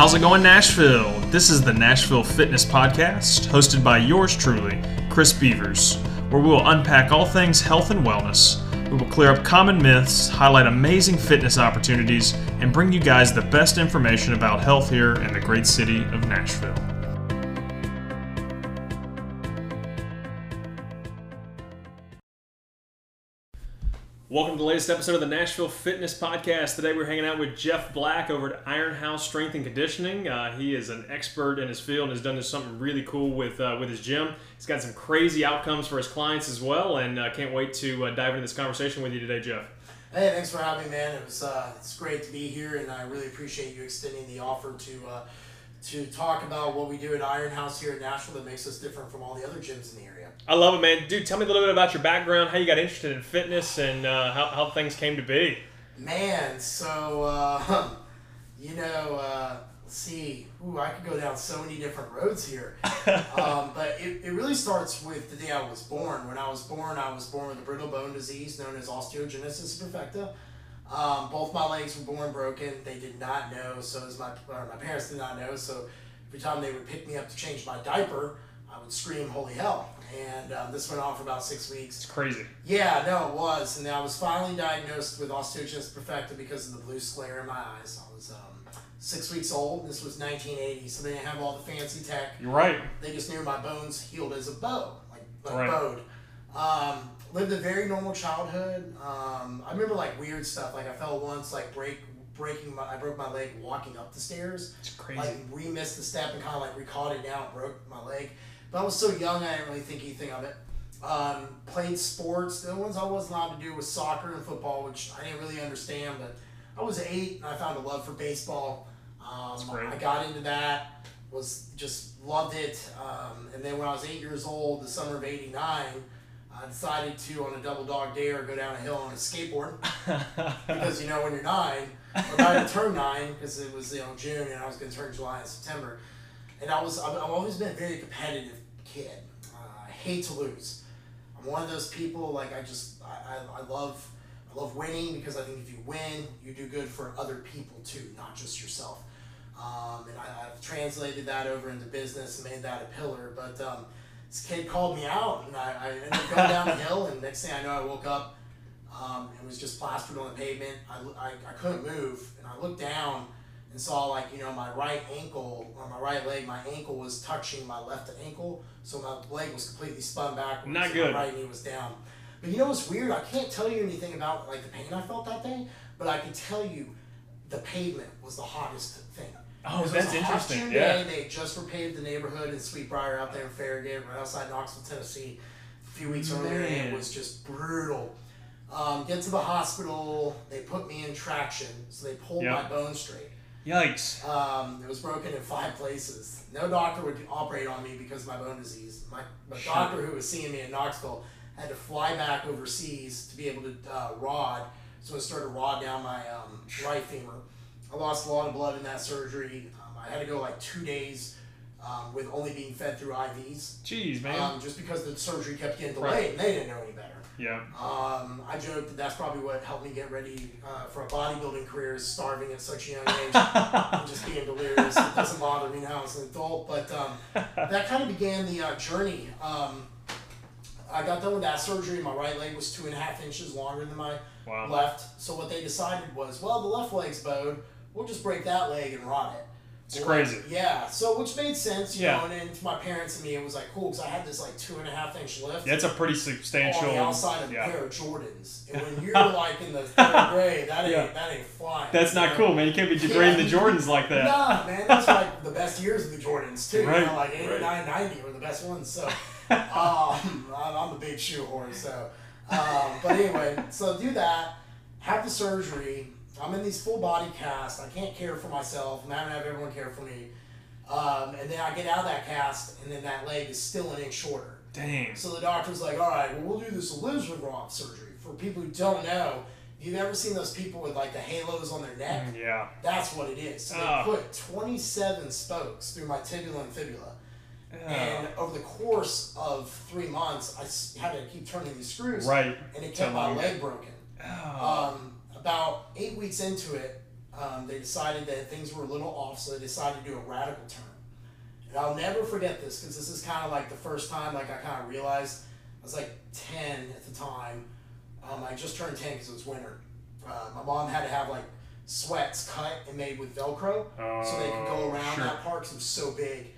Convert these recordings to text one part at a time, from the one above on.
How's it going, Nashville? This is the Nashville Fitness Podcast, hosted by yours truly, Chris Beavers, where we will unpack all things health and wellness. We will clear up common myths, highlight amazing fitness opportunities, and bring you guys the best information about health here in the great city of Nashville. Welcome to the latest episode of the Nashville Fitness Podcast. Today we're hanging out with Jeff Black over at Iron House Strength and Conditioning. Uh, he is an expert in his field and has done something really cool with uh, with his gym. He's got some crazy outcomes for his clients as well, and uh, can't wait to uh, dive into this conversation with you today, Jeff. Hey, thanks for having me, man. It was uh, it's great to be here, and I really appreciate you extending the offer to uh, to talk about what we do at Iron House here in Nashville that makes us different from all the other gyms in the area. I love it, man. Dude, tell me a little bit about your background, how you got interested in fitness, and uh, how, how things came to be. Man, so uh, you know, uh, let's see. Ooh, I could go down so many different roads here. um, but it, it really starts with the day I was born. When I was born, I was born with a brittle bone disease known as osteogenesis imperfecta. Um, both my legs were born broken. They did not know, so as my or my parents did not know. So every time they would pick me up to change my diaper, I would scream "Holy hell!" And um, this went on for about six weeks. It's crazy. Yeah, no, it was. And I was finally diagnosed with osteogenesis imperfecta because of the blue sclera in my eyes. I was um, six weeks old. This was 1980, so they didn't have all the fancy tech. You're right. They just knew my bones healed as a bow, like, like Right. bowed. Um, lived a very normal childhood. Um, I remember like weird stuff. Like I fell once, like break breaking my I broke my leg walking up the stairs. It's crazy. Like re missed the step and kind of like recalled it down, broke my leg. But I was so young, I didn't really think anything of it. Um, played sports. The only ones I wasn't allowed to do was soccer and football, which I didn't really understand. But I was eight, and I found a love for baseball. Um. I got into that. Was just loved it. Um, and then when I was eight years old, the summer of '89, I decided to, on a double dog dare, go down a hill on a skateboard because you know when you're nine, or about to turn nine, because it was you know June and I was going to turn July and September, and I was I've, I've always been a very competitive kid. Uh, I hate to lose. I'm one of those people like I just I, I, I love I love winning because I think if you win, you do good for other people too, not just yourself. Um, and I, I've translated that over into business and made that a pillar. But um, this kid called me out, and I, I ended up going down the hill. And next thing I know, I woke up um, and was just plastered on the pavement. I, I, I couldn't move, and I looked down and saw like you know my right ankle or my right leg. My ankle was touching my left ankle, so my leg was completely spun backwards. Not good. My right knee was down. But you know what's weird? I can't tell you anything about like the pain I felt that day, but I can tell you the pavement was the hottest thing. Oh, It was that's interesting, yeah. Day. They just repaved the neighborhood in Sweetbriar out there in Farragut, right outside Knoxville, Tennessee, a few weeks earlier, and it was just brutal. Um, get to the hospital, they put me in traction, so they pulled Yeah. my bone straight. Yikes. Um, it was broken in five places. No doctor would operate on me because of my bone disease. My, my Sure. doctor who was seeing me in Knoxville had to fly back overseas to be able to uh, rod. So it started to rod down my um, right femur. I lost a lot of blood in that surgery. Um, I had to go like two days um, with only being fed through IVs, Jeez, man. um, just because the surgery kept getting delayed Right. and they didn't know any better. Yeah. Um, I joke that that's probably what helped me get ready uh, for a bodybuilding career is starving at such a young age and just being delirious. It doesn't bother me now as an adult, but um, that kind of began the uh, journey. Um, I got done with that surgery. My right leg was two and a half inches longer than my Wow. left. So what they decided was, well, the left leg's bowed. We'll just break that leg and rot it. It's crazy. Yeah. So which made sense, you Yeah. know. And then to my parents and me, it was like cool because I had this like two and a half inch lift That's a pretty substantial. on the outside of yeah. a pair of Jordans. And when you're like in the third grade, that ain't that ain't flying. That's not know? cool, man. You can't be degrading the Jordans like that. Nah, man, that's like the best years of the Jordans too. Right, You know, like right. 89, 90 were the best ones. So, um, I'm, a big shoe horse. So, um, but anyway, so do that, have the surgery. I'm in these full body casts. I can't care for myself. I'm having to have everyone care for me. Um, and then I get out of that cast, and then that leg is still an inch shorter. Dang. So the doctor's like, all right, well, we'll do this Ilizarov surgery. For people who don't know, you've ever seen those people with like the halos on their neck, Yeah. that's what it is. So Ah. they put 27 spokes through my tibula and fibula. Oh. And over the course of three months, I had to keep turning these screws. Right. And it Tell kept my leg broken. Oh. Um, about eight weeks into it, um, they decided that things were a little off, so they decided to do a radical turn. And I'll never forget this because this is kind of like the first time like I kind of realized I was like ten at the time. Um, I just turned ten because it was winter. Uh, my mom had to have like sweats cut and made with Velcro so they could go Oh, around sure. that park 'cause it was so big.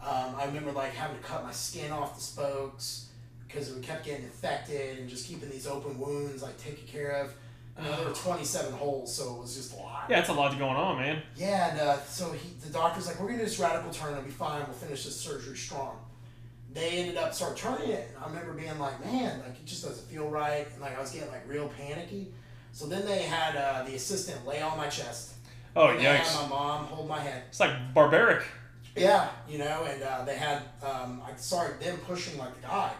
Um, I remember like having to cut my skin off the spokes because it kept getting infected and just keeping these open wounds like taken care of. You know, there were 27 holes, so it was just a lot. Yeah, it's a lot going on, man. Yeah, and uh, so he, the doctor's like, we're gonna do this radical turn, it'll be fine. We'll finish this surgery strong. They ended up start turning it, and I remember being like, man, like it just doesn't feel right, and like I was getting like real panicky. So then they had uh, the assistant lay on my chest. Oh, and yikes. my mom hold my head. It's like barbaric. Yeah, you know, and uh, they had um, I started them pushing like the guy,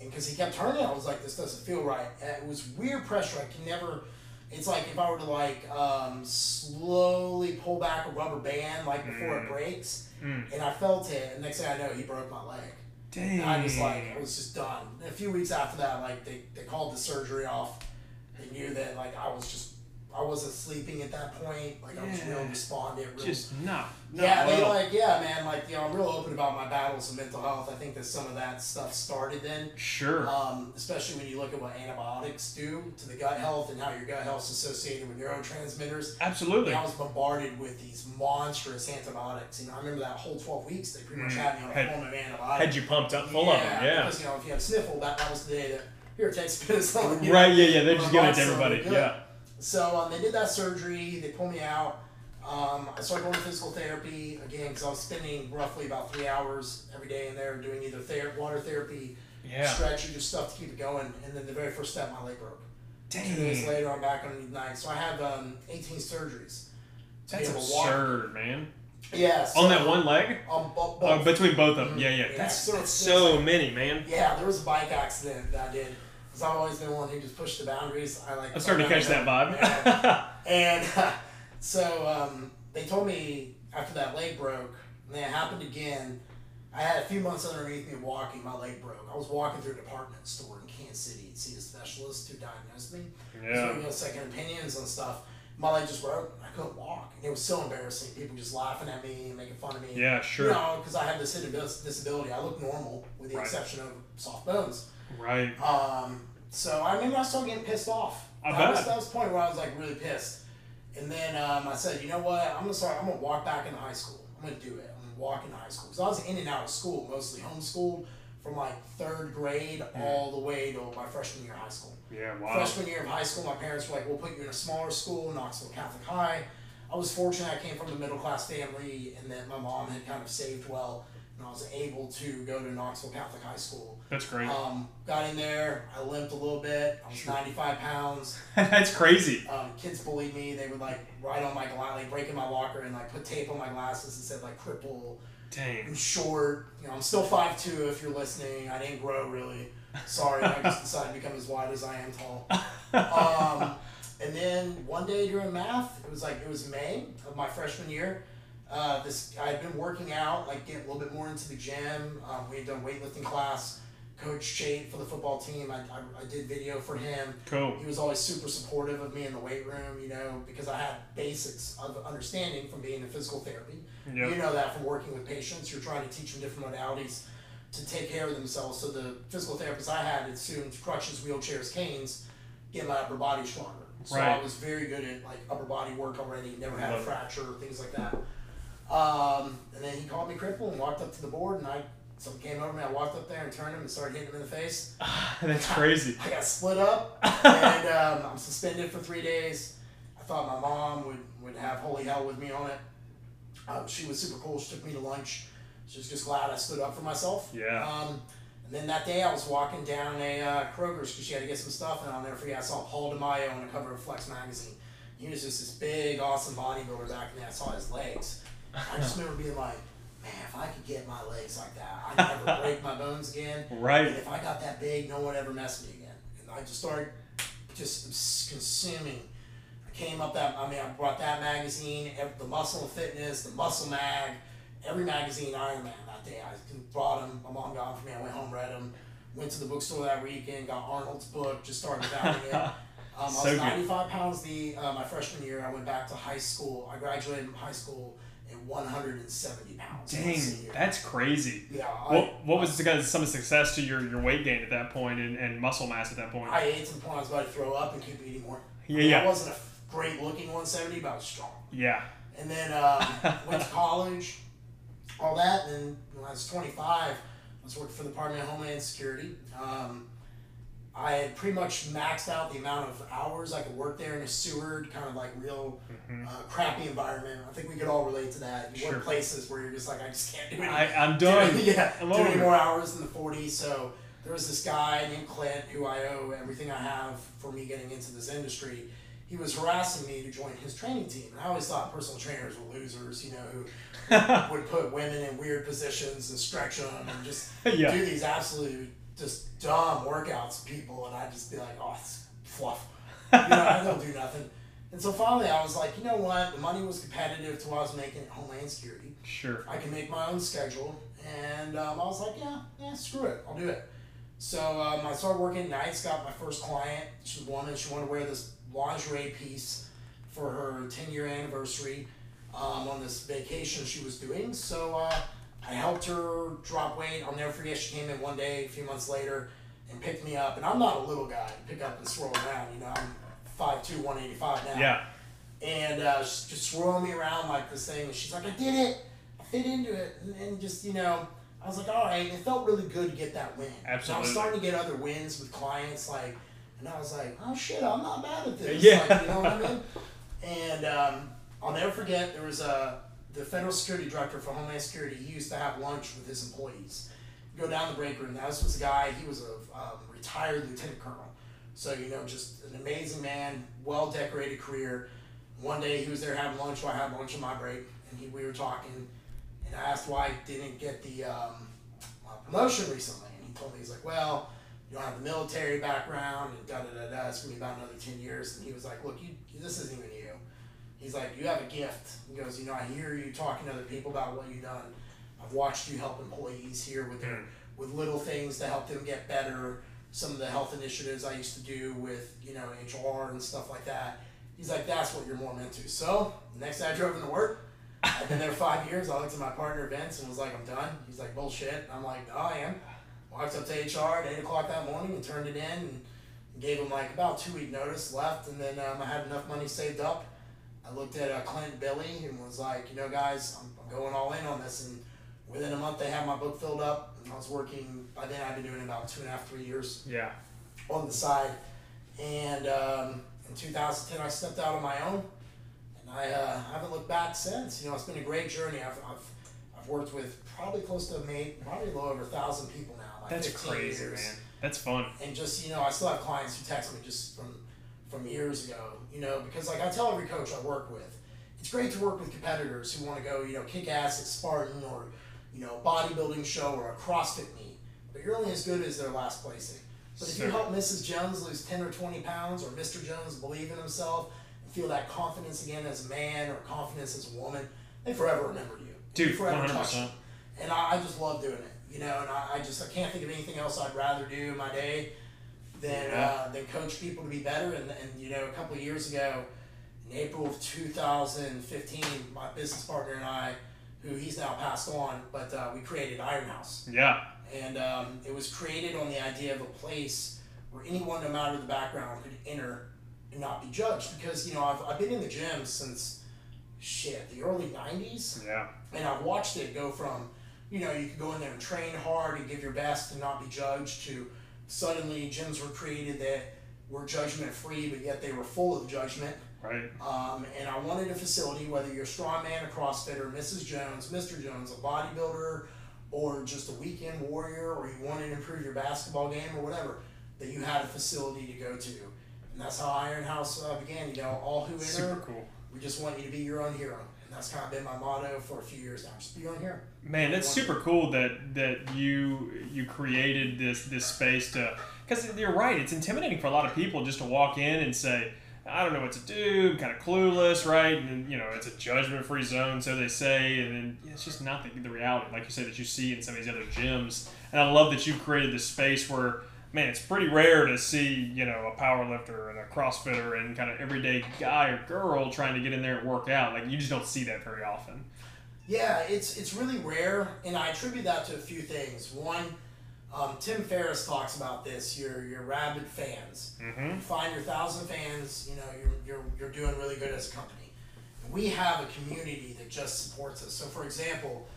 and because he kept turning, I was like, this doesn't feel right. And it was weird pressure. I can never. It's like if I were to like um, slowly pull back a rubber band like before it Mm. breaks, Mm. and I felt it. And next thing I know, he broke my leg. Dang. And I was like, I was just done. And a few weeks after that, like they, they called the surgery off. They knew that like I was just I wasn't sleeping at that point. Like I was real despondent, real just not. not yeah, they well. like yeah, man. Like you know, I'm real open about my battles with mental health. I think that some of that stuff started then, Sure. um, especially when you look at what antibiotics do to the gut health and how your gut health's associated with neurotransmitters. Absolutely. I was bombarded with these monstrous antibiotics. You know, I remember that whole 12 weeks they pretty much Mm. had me on a Had- form of antibiotics. Had you pumped up full of them, yeah. Because you know, if you have a sniffle, that, that was the day that here take penicillin. you know? Right, yeah, yeah. They're just My giving it to everybody. good. Yeah. So um, they did that surgery. They pulled me out. Um, I started going to physical therapy again because I was spending roughly about three hours every day in there doing either ther- water therapy, Yeah. stretching, just stuff to keep it going. And then the very first step, my leg broke. Two days later, I'm back underneath nine. So I have um, 18 surgeries. That's walk. absurd, man. Yeah. So, On that one leg? Um, Oh, both. between both of them. Mhm. Yeah, yeah. Yeah, That's, so that's so many, man. yeah, there was a bike accident that I did. Because I've always been one who just pushed the boundaries. I like. I'm starting to catch that Yeah. vibe. And so um, they told me after that leg broke, and then it happened again. I had a few months underneath me walking, my leg broke. I was walking through a department store in Kansas City to see the specialist who diagnosed me. So, yeah. know, second opinions and stuff. My leg just broke. I couldn't walk. And it was so embarrassing. People just laughing at me and making fun of me. Yeah, sure. You know, because I have this dis- disability. I look normal with the Right. exception of soft bones. Right. Um, so I remember I started getting pissed off. I that bet. Was, that was the point where I was like really pissed. And then um, I said, you know what? I'm gonna start. I'm gonna walk back into high school. I'm gonna do it. I'm gonna walk into high school because I was in and out of school, mostly homeschooled from like third grade all the way to my freshman year of high school. Yeah, wow. Freshman year of high school, my parents were like, "We'll put you in a smaller school, Knoxville Catholic High." I was fortunate; I came from a middle class family, and that my mom had kind of saved well, and I was able to go to Knoxville Catholic High School. That's great. Um, got in there. I limped a little bit. I was Sure. 95 pounds. That's crazy. Um, kids bullied me. They would like write on my glass, like break in my locker and like put tape on my glasses and said like cripple. Dang. I'm short. You know, I'm still 5'2", if you're listening. I didn't grow really. Sorry, I just decided to become as wide as I am tall. Um, and then one day during math, it was like it was May of my freshman year. Uh, this I had been working out, like getting a little bit more into the gym. Um, we had done weightlifting class. Coach Chait for the football team, I, I, I did video for him. Cool. He was always super supportive of me in the weight room, you know, because I had basics of understanding from being in physical therapy. You know that from working with patients, you're trying to teach them different modalities to take care of themselves. So the physical therapists I had had assumed crutches, wheelchairs, canes, get my upper body stronger. So I was very good at like upper body work already. Never had a Love it. fracture, things like that. Um, and then he called me cripple and walked up to the board, and I something came over me. I walked up there and turned him and started hitting him in the face. That's crazy. I got split up and um, I'm suspended for three days. I thought my mom would, would have holy hell with me on it. Um, she was super cool. She took me to lunch. She was just glad I stood up for myself. Yeah. Um, and then that day I was walking down a uh, Kroger's because she had to get some stuff, and I'll never forget. I saw Paul DeMayo on the cover of Flex magazine. He was just this big, awesome bodybuilder back then. I saw his legs. I just remember being like, man, if I could get my legs like that, I'd never break my bones again. And Right. if I got that big, no one ever messed me again. And I just started just consuming. I came up that, I mean, I brought that magazine, the Muscle and Fitness, the Muscle Mag, every magazine Iron Man that day. I brought them. My mom got them for me. I went home, read them. Went to the bookstore that weekend, got Arnold's book, just started valuing it. Um, I was good. 95 pounds the uh, my freshman year. I went back to high school. I graduated from high school at 170 pounds. Dang, that's crazy. yeah. I, What, what was because some success to your, your weight gain at that point and, and muscle mass at that point? I ate to the point I was about to throw up and keep eating more. Yeah, I mean, yeah. I wasn't a great looking 170, but I was strong. yeah. And then um, went to college, all that. And then when I was 25, I was working for the Department of Homeland Security. Um, I had pretty much maxed out the amount of hours I could work there in a Seward, kind of like real Mhm. uh, crappy environment. I think we could all relate to that. You Sure. work places where you're just like, I just can't do it. I, I'm done. yeah, I'm do any more hours than the 40. So there was this guy named Clint who I owe everything I have for me getting into this industry. He was harassing me to join his training team. And I always thought personal trainers were losers, you know, who would put women in weird positions and stretch them and just Yeah. do these absolutely just dumb workouts people. And I'd just be like, oh, it's fluff. You know, I don't do nothing. And so finally I was like, you know what? The money was competitive to what I was making at Homeland Security. Sure. I can make my own schedule. And um, I was like, yeah, yeah, screw it. I'll do it. So um, I started working at nights, got my first client. She woman. She wanted to wear this lingerie piece for her 10 year anniversary um, on this vacation she was doing. So uh, I helped her drop weight. I'll never forget, she came in one day, a few months later, and picked me up. And I'm not a little guy to pick up and swirl around. You know, I'm 5'2, 185 now Yeah. and uh, she's just swirling me around like this thing. And she's like, I did it. I fit into it. And, and just, you know, I was like, all right. It felt really good to get that win. And I was starting to get other wins with clients. like, And I was like, oh, shit, I'm not bad at this. Yeah. Like, you know what I mean? And um, I'll never forget, there was a, the federal security director for Homeland Security. Used to have lunch with his employees. Go down the break room. That was, was a guy, he was a um, retired lieutenant colonel. So, you know, just an amazing man, well decorated career. One day he was there having lunch while I had lunch on my break, and he, we were talking, and I asked why I didn't get the um, uh, promotion recently, and he told me he's like, well, you don't have the military background, and da da da da. It's gonna be about another ten years, and he was like, look, you this isn't even you. He's like, you have a gift. He goes, you know, I hear you talking to other people about what you've done. I've watched you help employees here with their with little things to help them get better. Some of the health initiatives I used to do with you know HR and stuff like that. He's like, that's what you're more meant to. So next day I drove into work. I've been there five years. I looked at my partner Vince and was like, I'm done. He's like, bullshit. I'm like, oh, I am. Walked up to HR at eight o'clock that morning and turned it in and gave him like about two week notice left. And then um, I had enough money saved up. I looked at uh, Clint Billy and was like, you know, guys, I'm, I'm going all in on this. And within a month, they had my book filled up. And I was working, by then I'd been doing about two and a half, three years Yeah. on the side. And um, in 2010, I stepped out on my own, and I uh, haven't looked back since. You know, it's been a great journey. I've, I've, I've worked with probably close to made probably a little over a thousand people now. Like That's crazy, years. man. That's fun. And just you know, I still have clients who text me just from from years ago. You know, because like I tell every coach I work with, it's great to work with competitors who want to go, you know, kick ass at Spartan or you know, bodybuilding show or a CrossFit meet, but you're only as good as their last placing. But if you help Mrs. Jones lose 10 or 20 pounds, or Mr. Jones believe in himself and feel that confidence again as a man or confidence as a woman, they forever remember you. Dude, forever 100%. touch you. And I, I just love doing it, you know, and I, I just I can't think of anything else I'd rather do in my day than Yeah. uh, coach people to be better. And, and you know, a couple of years ago, in April of 2015, my business partner and I, who he's now passed on, but uh, we created Iron House. Yeah. And um, it was created on the idea of a place where anyone, no matter the background, could enter and not be judged. Because, you know, I've, I've been in the gym since, shit, the early 90s. Yeah. And I've watched it go from, you know, you could go in there and train hard and give your best and not be judged to suddenly gyms were created that were judgment free, but yet they were full of judgment. Right. Um, and I wanted a facility, whether you're a strongman, a CrossFitter, Mrs. Jones, Mr. Jones, a bodybuilder, or just a weekend warrior, or you wanted to improve your basketball game or whatever, that you had a facility to go to. And that's how Iron House uh, began. You know, all who enter, Super cool. we just want you to be your own hero. And that's kind of been my motto for a few years now. Just be your here. Man, that's super cool that that you you created this this space to because you're right. It's intimidating for a lot of people just to walk in and say, I don't know what to do. I'm kind of clueless, right? And then, you know, it's a judgment free zone, so they say, and then it's just not the, the reality, like you say that you see in some of these other gyms. And I love that you've created this space where man, it's pretty rare to see you know a power lifter and a CrossFitter and kind of everyday guy or girl trying to get in there and work out. Like you just don't see that very often. Yeah, it's it's really rare, and I attribute that to a few things. One, um, Tim Ferriss talks about this. Your your rabid fans. Mm-hmm. You find your thousand fans. You know you're, you're you're doing really good as a company. We have a community that just supports us. So, for example,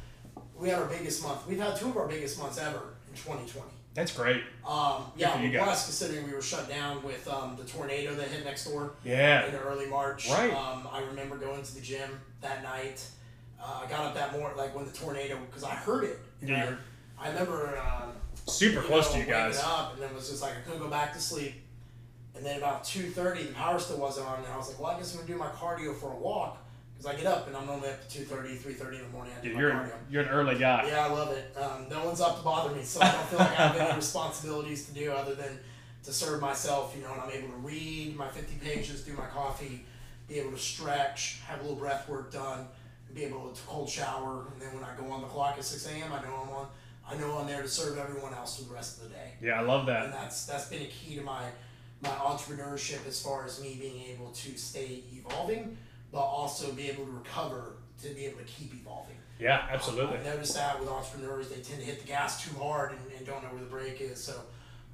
we had our biggest month. We've had two of our biggest months ever in 2020. That's great. Um, yeah, for you we're guys. considering we were shut down with um, the tornado that hit next door Yeah. in early March. Right. Um, I remember going to the gym that night. Uh, I got up that morning, like when the tornado, because I heard it. Yeah, I- remember um, super close know, to you guys. Up and then it was just like I couldn't go back to sleep. And then about two thirty, the power still wasn't on, and I was like, well, I guess I'm gonna do my cardio for a walk because I get up and I'm normally up at 2.30, 3.30 in the morning. I do you're cardio. you're an early guy. Yeah, I love it. Um, no one's up to bother me, so I don't feel like I have any responsibilities to do other than to serve myself. You know, and I'm able to read my 50 pages, do my coffee, be able to stretch, have a little breath work done, be able to cold shower. And then when I go on the clock at 6 a.m., I know I'm on. I know I'm there to serve everyone else for the rest of the day. Yeah, I love that. And that's that's been a key to my my entrepreneurship as far as me being able to stay evolving, but also be able to recover to be able to keep evolving. Yeah, absolutely. I've noticed that with entrepreneurs, they tend to hit the gas too hard and, and don't know where the brake is. So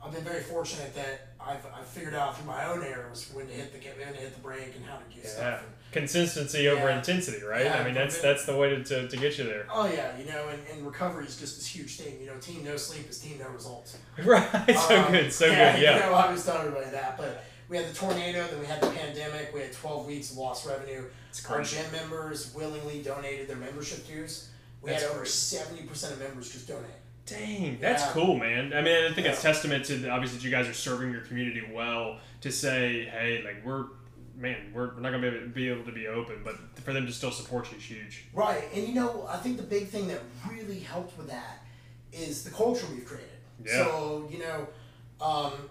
I've been very fortunate that I've, I've figured out through my own errors when to hit the when to hit the brake and how to do Yeah. stuff. And, Consistency over intensity, right? Yeah, I mean, that's that's the way to, to, to get you there. oh yeah, you know, and, and recovery is just this huge thing. You know, team no sleep is team no results. Right. So Um, good. So yeah, good. Yeah. You know, I was telling everybody that, but we had the tornado, then we had the pandemic. We had 12 weeks of lost revenue. It's Our gym members willingly donated their membership dues. We That's had over great. 70% of members just donate. Dang, that's Yeah. cool, man. I mean, I think it's Yeah. testament to the, obviously that you guys are serving your community well to say, hey, like we're, man, we're, we're not gonna be able, be able to be open, but for them to still support you is huge. Right, and you know, I think the big thing that really helped with that is the culture we've created. Yeah. So, you know, um,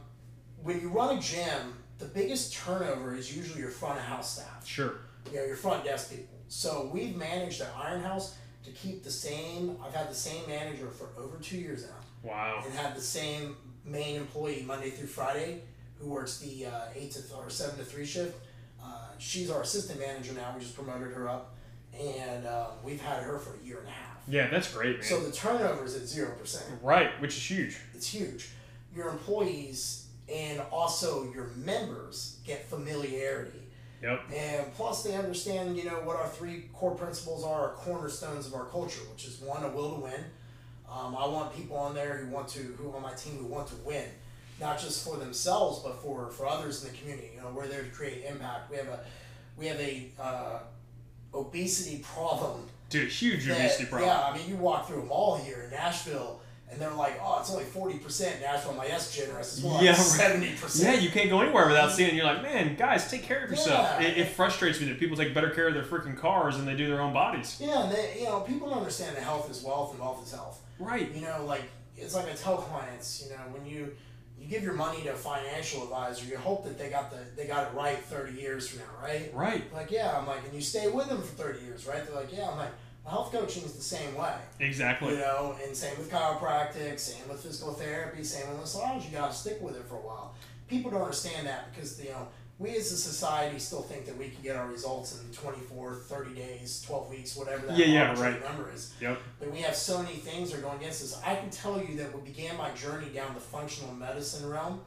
when you run a gym, the biggest turnover is usually your front of house staff. Sure. you know, your front desk people. So we've managed at Iron House to keep the same. I've had the same manager for over two years now, Wow. and had the same main employee Monday through Friday, who works the uh, eight to th- or seven to three shift. Uh, she's our assistant manager now. We just promoted her up, and um, we've had her for a year and a half. Yeah, that's great, man. So the turnover is at zero percent. right, which is huge. It's huge. Your employees and also your members get familiarity. Yep. And plus, they understand, you know, what our three core principles are, our cornerstones of our culture, which is one, a will to win. Um, I want people on there who want to, who on my team who want to win, not just for themselves, but for for others in the community. You know, we're there to create impact. We have a, we have a uh, obesity problem. Dude, a huge that- obesity problem. Yeah, I mean, you walk through a mall here in Nashville. And they're like, oh, it's only forty percent Nashville. I'm like, that's generous. It's more Yeah, like right. seventy Yeah, you can't go anywhere without seeing. it. You're like, man, guys, take care of yourself. Yeah. It, it frustrates me that people take better care of their freaking cars than they do their own bodies. Yeah, and they, you know, people don't understand that health is wealth and wealth is health. Right. You know, like it's like I tell clients, you know, when you you give your money to a financial advisor, you hope that they got the they got it right thirty years from now, right? Right. Like, yeah, I'm like, and you stay with them for thirty years, right? They're like, yeah, I'm like, health coaching is the same way, Exactly. you know, and same with chiropractic, same with physical therapy, same with massage. You got to stick with it for a while. People don't understand that because you know we as a society still think that we can get our results in 24, 30 days, 12 weeks, whatever that Yeah, yeah, right. number is. Yep. But we have so many things that are going against us. I can tell you that we began my journey down the functional medicine realm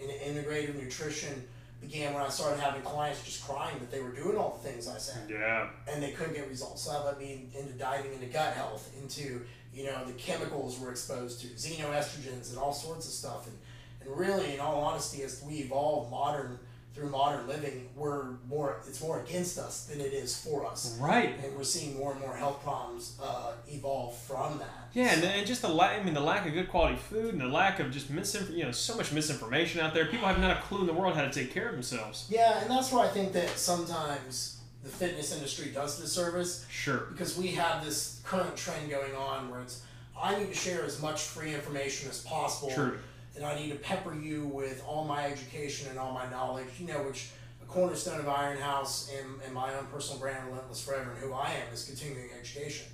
and integrative nutrition began when I started having clients just crying that they were doing all the things I said Yeah. and they couldn't get results. So that led me into diving into gut health, into you know the chemicals we're exposed to, xenoestrogens and all sorts of stuff. And, and really, in all honesty, as we evolve modern through modern living, we're more it's more against us than it is for us. Right. And we're seeing more and more health problems uh, evolve from that. Yeah, and, and just the lack, I mean, the lack of good quality food and the lack of just misinf- you know, so much misinformation out there. People have not a clue in the world how to take care of themselves. Yeah, and that's where I think that sometimes the fitness industry does disservice Sure. because we have this current trend going on where it's I need to share as much free information as possible. True. And I need to pepper you with all my education and all my knowledge, you know, which a cornerstone of Iron House and, and my own personal brand, Relentless Forever, and who I am is continuing education.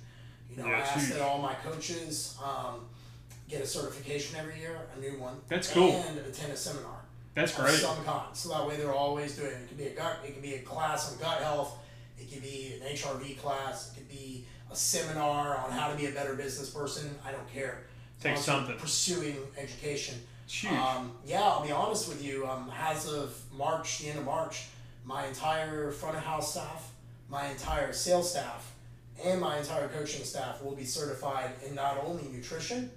You know, Yeah, I ask huge. that all my coaches, um, get a certification every year, a new one. That's cool. And attend a seminar. That's great. some kind. So that way they're always doing. It could be a gut. It could be a class on gut health. It could be an HRV class. It could be a seminar on how to be a better business person. I don't care. Take long as you're something. Pursuing education. Um, yeah, I'll be honest with you. Um, as of March, the end of March, my entire front of house staff, my entire sales staff, and my entire coaching staff will be certified in not only nutrition,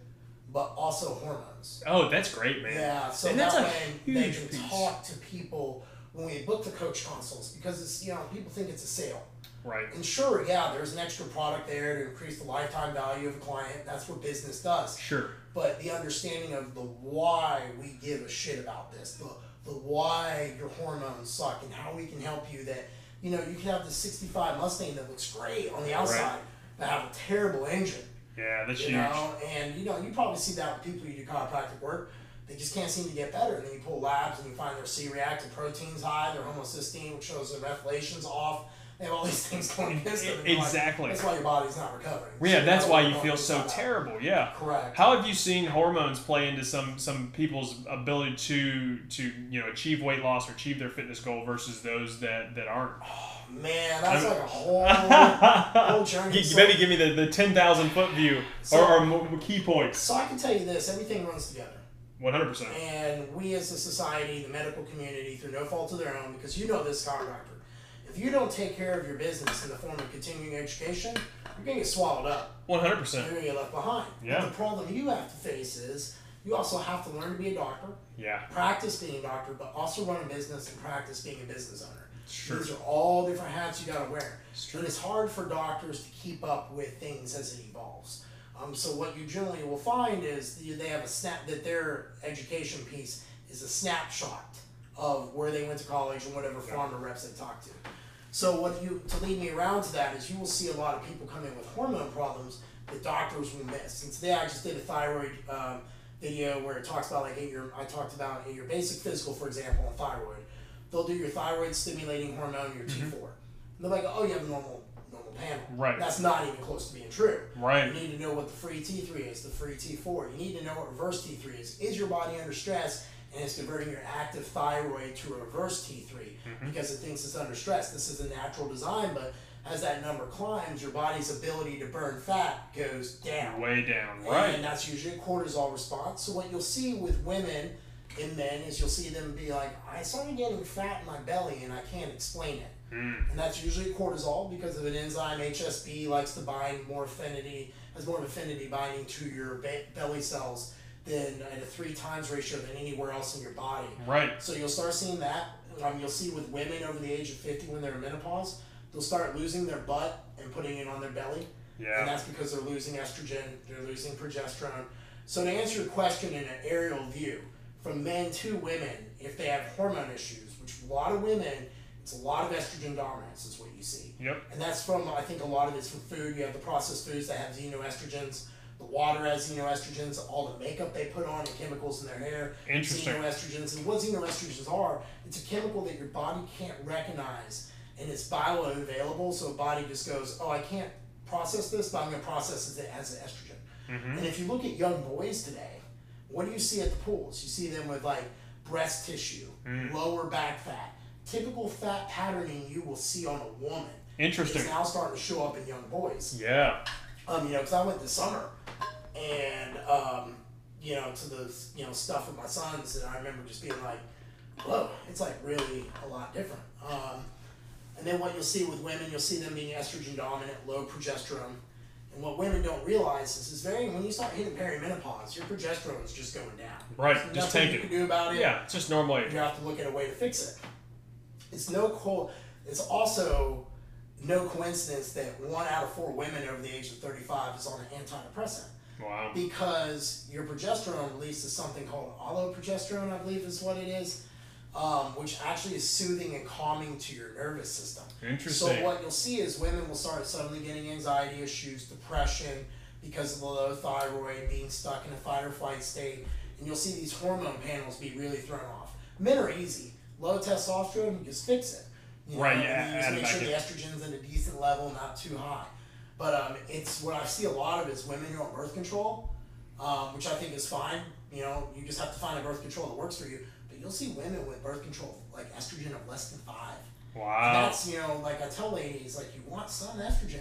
but also hormones. oh, that's great, man. Yeah, so And that that's way they can piece. talk to people when we book the coach consults because it's you know people think it's a sale. Right. And sure, yeah, there's an extra product there to increase the lifetime value of a client. That's what business does. Sure. But the understanding of the why we give a shit about this, the the why your hormones suck and how we can help you that you know, you can have the sixty five Mustang that looks great on the outside, but have a terrible engine. Yeah, that's You huge. know, and you know, you probably see that with people who do chiropractic work. They just can't seem to get better. And then you pull labs and you find their C reactive proteins high, their homocysteine, which shows their methylation's off. They have all these things going against them. and you're like, Exactly. that's why your body's not recovering. Yeah, So that's why you feel so terrible. Yeah. Correct. How have you seen hormones play into some some people's ability to to you know achieve weight loss or achieve their fitness goal versus those that that aren't? Oh, man, that's I'm- like a whole whole journey. Gi- So- Maybe give me the, the ten thousand foot view or, or mo- key points. So I can tell you this: everything runs together. One hundred percent. And we as a society, the medical community, through no fault of their own, because you know this chiropractor, if you don't take care of your business in the form of continuing education, you're gonna get swallowed up. 100%. You're percent. gonna get left behind. Yeah. But the problem you have to face is you also have to learn to be a doctor, Yeah. practice being a doctor, but also run a business and practice being a business owner. Sure. These are all different hats you gotta wear. It's And it's hard for doctors to keep up with things as it evolves. Um, so what you generally will find is they have a snap that their education piece is a snapshot of where they went to college and whatever pharma reps they talked to. So what you to lead me around to that is you will see a lot of people come in with hormone problems that doctors will miss. And today I just did a thyroid um, video where it talks about like at your I talked about at your basic physical, for example, on thyroid. They'll do your thyroid stimulating hormone, your T4. And they're like, oh, you have a normal normal panel. Right. That's not even close to being true. Right. You need to know what the free T3 is, the free T4. You need to know what reverse T3 is. Is your body under stress and it's converting your active thyroid to a reverse T3 Mm-hmm. because it thinks it's under stress? This is a natural design, but as that number climbs, your body's ability to burn fat goes down. Way down. And Right. And that's usually a cortisol response. So what you'll see with women and men is you'll see them be like, I started getting fat in my belly and I can't explain it. Mm. And that's usually cortisol because of an enzyme HSD likes to bind more affinity, has more of affinity binding to your be- belly cells than at a three times ratio than anywhere else in your body. Right. So you'll start seeing that. Um, you'll see with women over the age of 50 when they're in menopause, they'll start losing their butt and putting it on their belly. And that's because they're losing estrogen, they're losing progesterone. So to answer your question in an aerial view, from men to women, if they have hormone issues, which a lot of women, it's a lot of estrogen dominance is what you see. Yep. And that's from, I think a lot of it's from food. You have the processed foods that have xenoestrogens. The water has xenoestrogens. All the makeup they put on and chemicals in their hair. Interesting. Xenoestrogens. And what xenoestrogens are, it's a chemical that your body can't recognize. And it's bioavailable, so a body just goes, oh, I can't process this, but I'm going to process it as an estrogen. Mm-hmm. And if you look at young boys today, what do you see at the pools? You see them with like breast tissue, Mm. lower back fat, typical fat patterning you will see on a woman. Interesting. Is now starting to show up in young boys. Yeah. Um, you know, because I went this summer, and um, you know, to the you know stuff with my sons, and I remember just being like, whoa, it's like really a lot different. Um, and then what you'll see with women, you'll see them being estrogen dominant, low progesterone. And what women don't realize is, is very when you start hitting perimenopause, your progesterone is just going down. Right. There's Just take you it. can do about it. Yeah. It's just normal. You have to look at a way to fix it. It's no co- It's also no coincidence that one out of four women over the age of 35 is on an antidepressant Wow. because your progesterone releases something called alloprogesterone, I believe is what it is, um, which actually is soothing and calming to your nervous system. Interesting. So what you'll see is women will start suddenly getting anxiety issues, depression because of the low thyroid, being stuck in a fight or flight state, and you'll see these hormone panels be really thrown off. Men are easy. Low testosterone, you just fix it. You Right, yeah, you just make sure the estrogen's at a decent level, not too high. But um, it's what I see a lot of is women who are on birth control um, which I think is fine. You know, you just have to find a birth control that works for you. But you'll see women with birth control like estrogen of less than five. And Wow. that's you know, like I tell ladies, like you want some estrogen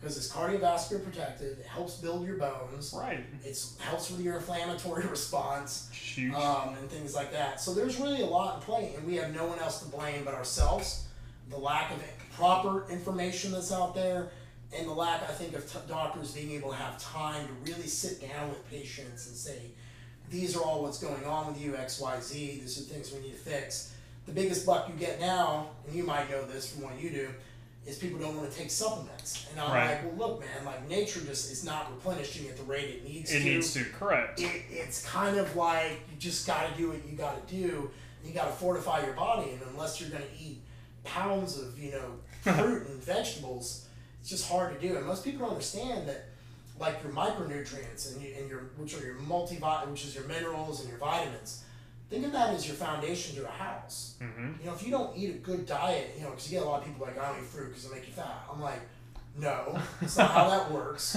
because it's cardiovascular protective. It helps build your bones. Right. It helps with your inflammatory response Huge. um, and things like that. So there's really a lot in play, and we have no one else to blame but ourselves. The lack of proper information that's out there, and the lack, I think, of t- doctors being able to have time to really sit down with patients and say, these are all what's going on with you, X, Y, Z. These are things we need to fix. The biggest buck you get now, and you might know this from what you do, is people don't want to take supplements. And I'm Right. like, well, look, man, like nature just is not replenishing at the rate it needs it to needs to. Correct. it, it's kind of like you just got to do what you got to do. You got to fortify your body, and unless you're going to eat pounds of you know fruit and vegetables, it's just hard to do. And most people don't understand that, like your micronutrients and, you, and your which are your multivit, which is your minerals and your vitamins. Think of that as your foundation to a house. hmm You know, if you don't eat a good diet, you know, because you get a lot of people like, I don't eat fruit because it make you fat. I'm like, no, it's not how that works.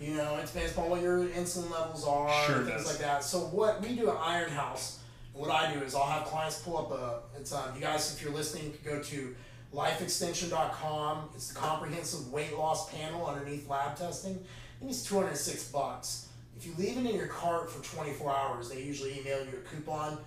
You know, it's based upon what your insulin levels are Sure and things does. like that. So what we do at Iron House, what I do is I'll have clients pull up a. It's um, you guys, if you're listening, you can go to lifeextension.com. It's the comprehensive weight loss panel underneath lab testing. I think it's 206 bucks. If you leave it in your cart for 24 hours, they usually email you a coupon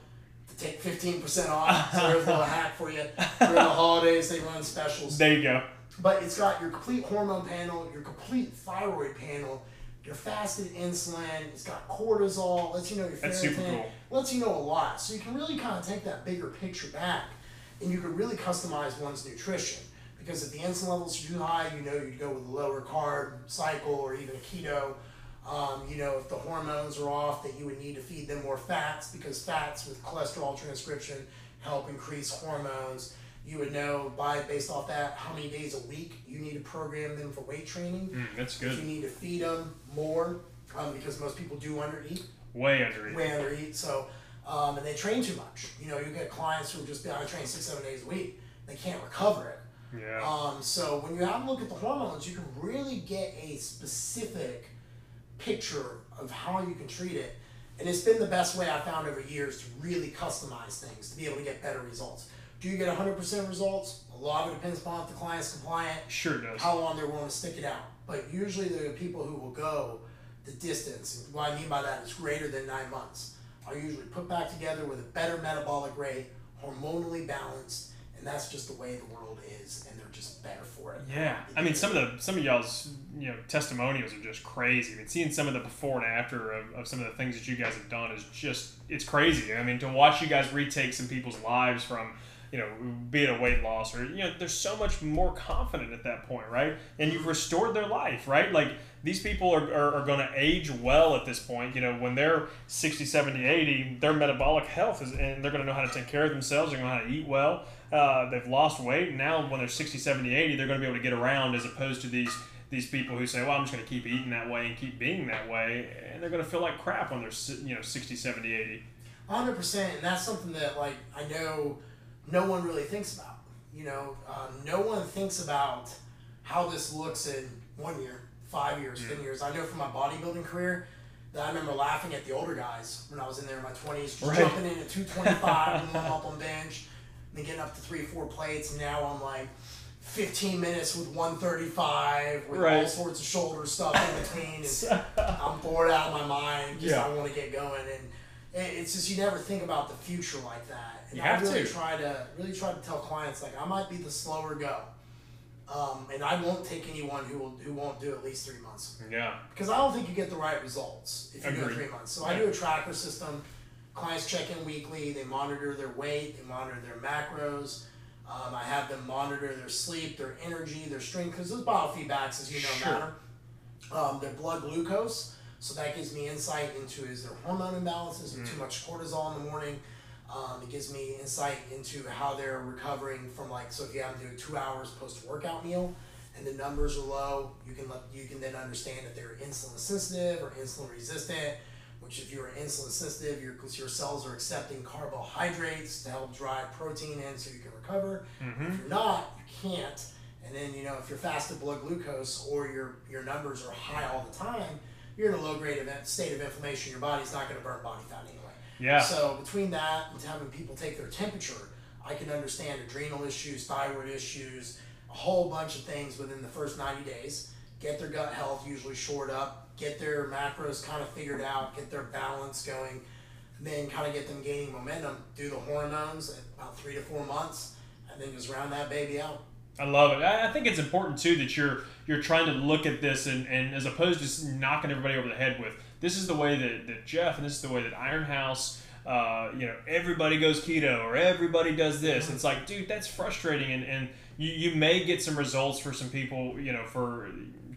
to take 15% off. so there's a little hack for you. During the holidays, they run specials. There you go. But it's got your complete hormone panel, your complete thyroid panel, your fasted insulin. It's got cortisol. Lets you know your That's super ferritin. cool. Lets you know a lot. So you can really kind of take that bigger picture back, and you can really customize one's nutrition. Because if the insulin levels are too high, you know you'd go with a lower carb cycle or even a keto. Um, you know, if the hormones are off, that you would need to feed them more fats because fats with cholesterol transcription help increase hormones. You would know by based off that how many days a week you need to program them for weight training. Mm, that's If you need to feed them more, um, because most people do undereat, Way under it. way undereat. So, um, and they train too much. You know, you get clients who just I train six, seven days a week. They can't recover it. Yeah. Um, so when you have a look at the hormones, you can really get a specific picture of how you can treat it. And it's been the best way I found over years to really customize things to be able to get better results. Do you get 100% results? A lot of it depends upon if the client's compliant, Sure does. how long they're willing to stick it out. But usually there are people who will go the distance. And what I mean by that is greater than nine months. Are usually put back together with a better metabolic rate, hormonally balanced, and that's just the way the world is, and they're just better for it. Yeah, I mean some of the some of y'all's you know testimonials are just crazy. I mean, seeing some of the before and after of, of some of the things that you guys have done is just it's crazy. I mean, to watch you guys retake some people's lives from you know be it a weight loss or you know they're so much more confident at that point, right? And you've restored their life, right? Like these people are, are, are going to age well at this point. You know, when they're 60, 70, 80, their metabolic health is, and they're going to know how to take care of themselves. They're going to know how to eat well. Uh, they've lost weight. Now, when they're 60, 70, 80, they're going to be able to get around as opposed to these these people who say, well, I'm just going to keep eating that way and keep being that way. And they're going to feel like crap when they're, you know, 60, 70, 80. Hundred percent, and that's something that like I know no one really thinks about. You know, uh, no one thinks about how this looks in one year, five years, ten years. I know from my bodybuilding career that I remember laughing at the older guys when I was in there in my twenties, just Right. jumping in at two twenty five and up on bench, and then getting up to three, four plates, and now I'm like. 15 minutes with 135 with all Right. sorts of shoulder stuff in between and I'm bored out of my mind because Yeah. I want to get going and it's just you never think about the future like that. And You I have really to. try to really try to tell clients like I might be the slower go, um, and I won't take anyone who will who won't do at least three months Yeah. because I don't think you get the right results if you do Agreed. three months. So I do a tracker system. Clients check in weekly. They monitor their weight. They monitor their macros. Um, I have them monitor their sleep, their energy, their strength, because those biofeedbacks, as you know, Sure. matter. Um, their blood glucose, so that gives me insight into is there hormone imbalances, too much cortisol in the morning. Um, it gives me insight into how they're recovering from like so if you have to do a two hours post workout meal and the numbers are low, you can let you can then understand if they're insulin sensitive or insulin resistant. Which if you're insulin sensitive, your your cells are accepting carbohydrates to help drive protein in so you can recover. If you're not, you can't. And then you know if you're fasted blood glucose or your your numbers are high all the time, you're in a low grade event, state of inflammation. Your body's not going to burn body fat anyway. Yeah. So between that and having people take their temperature, I can understand adrenal issues, thyroid issues, a whole bunch of things within the first 90 days. Get their gut health usually shored up, get their macros kind of figured out, get their balance going, and then kind of get them gaining momentum. Do the hormones at about three to four months, and then just round that baby out. I love it. I I think it's important too that you're you're trying to look at this and, and as opposed to just knocking everybody over the head with this is the way that, that Jeff and this is the way that Iron House uh, you know everybody goes keto or everybody does this. It's like, dude, that's frustrating and, and you, you may get some results for some people, you know, for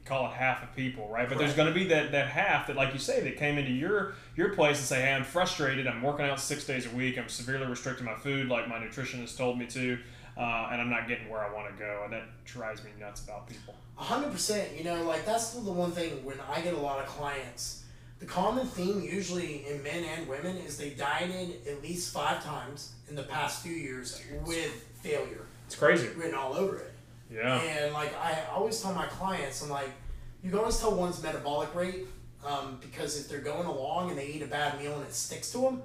call it half of people, right? But there's going to be that, that half that, like you say, that came into your your place and say, "Hey, I'm frustrated. I'm working out six days a week. I'm severely restricting my food, like my nutritionist told me to, uh, and I'm not getting where I want to go." And that drives me nuts about people. A hundred percent. You know, like that's the one thing when I get a lot of clients. The common theme usually in men and women is they dieted at least five times in the past few years with failure It's crazy. written all over it. Yeah. And like I always tell my clients, I'm like, you can always tell one's metabolic rate um, because if they're going along and they eat a bad meal and it sticks to them,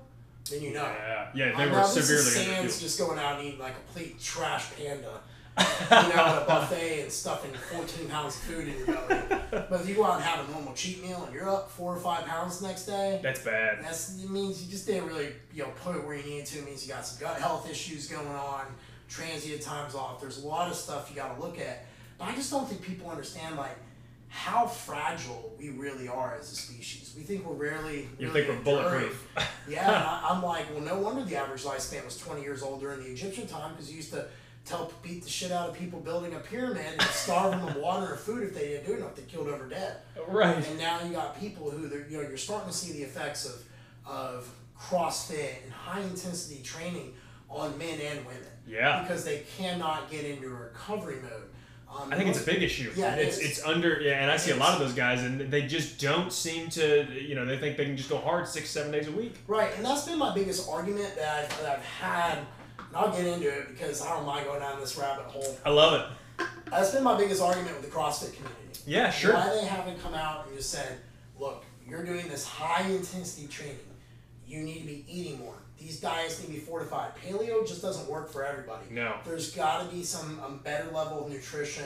then you know. Yeah. Yeah. They Uh, were severely Sam's just going out and eating like a complete trash panda. you know, at a buffet and stuffing 14 pounds of food in your belly. But if you go out and have a normal cheat meal and you're up four or five pounds the next day, That's bad. that's it means you just didn't really you know put it where you needed to. It means you got some gut health issues going on, transit times off. There's a lot of stuff you got to look at. But I just don't think people understand like how fragile we really are as a species. We think we're rarely. You really think we're bulletproof? Yeah, and I, I'm like, well, no wonder the average lifespan was 20 years old during the Egyptian time because you used to tell beat the shit out of people building a pyramid and starve them of water or food if they didn't do enough. They killed over dead. right. And now you got people who they're, you know you're starting to see the effects of of CrossFit and high intensity training on men and women Yeah. because they cannot get into recovery mode. Um, I think it's a big issue. Yeah, it it's is. it's under yeah, and I see a lot of those guys, and they just don't seem to you know they think they can just go hard six seven days a week. Right, and that's been my biggest argument that I've, that I've had. And I'll get into it because I don't mind going down this rabbit hole. I love it. That's been my biggest argument with the CrossFit community. Yeah, sure. Why they haven't come out and just said, look, you're doing this high intensity training. You need to be eating more. These diets need to be fortified. Paleo just doesn't work for everybody. No. There's got to be some um, better level of nutrition.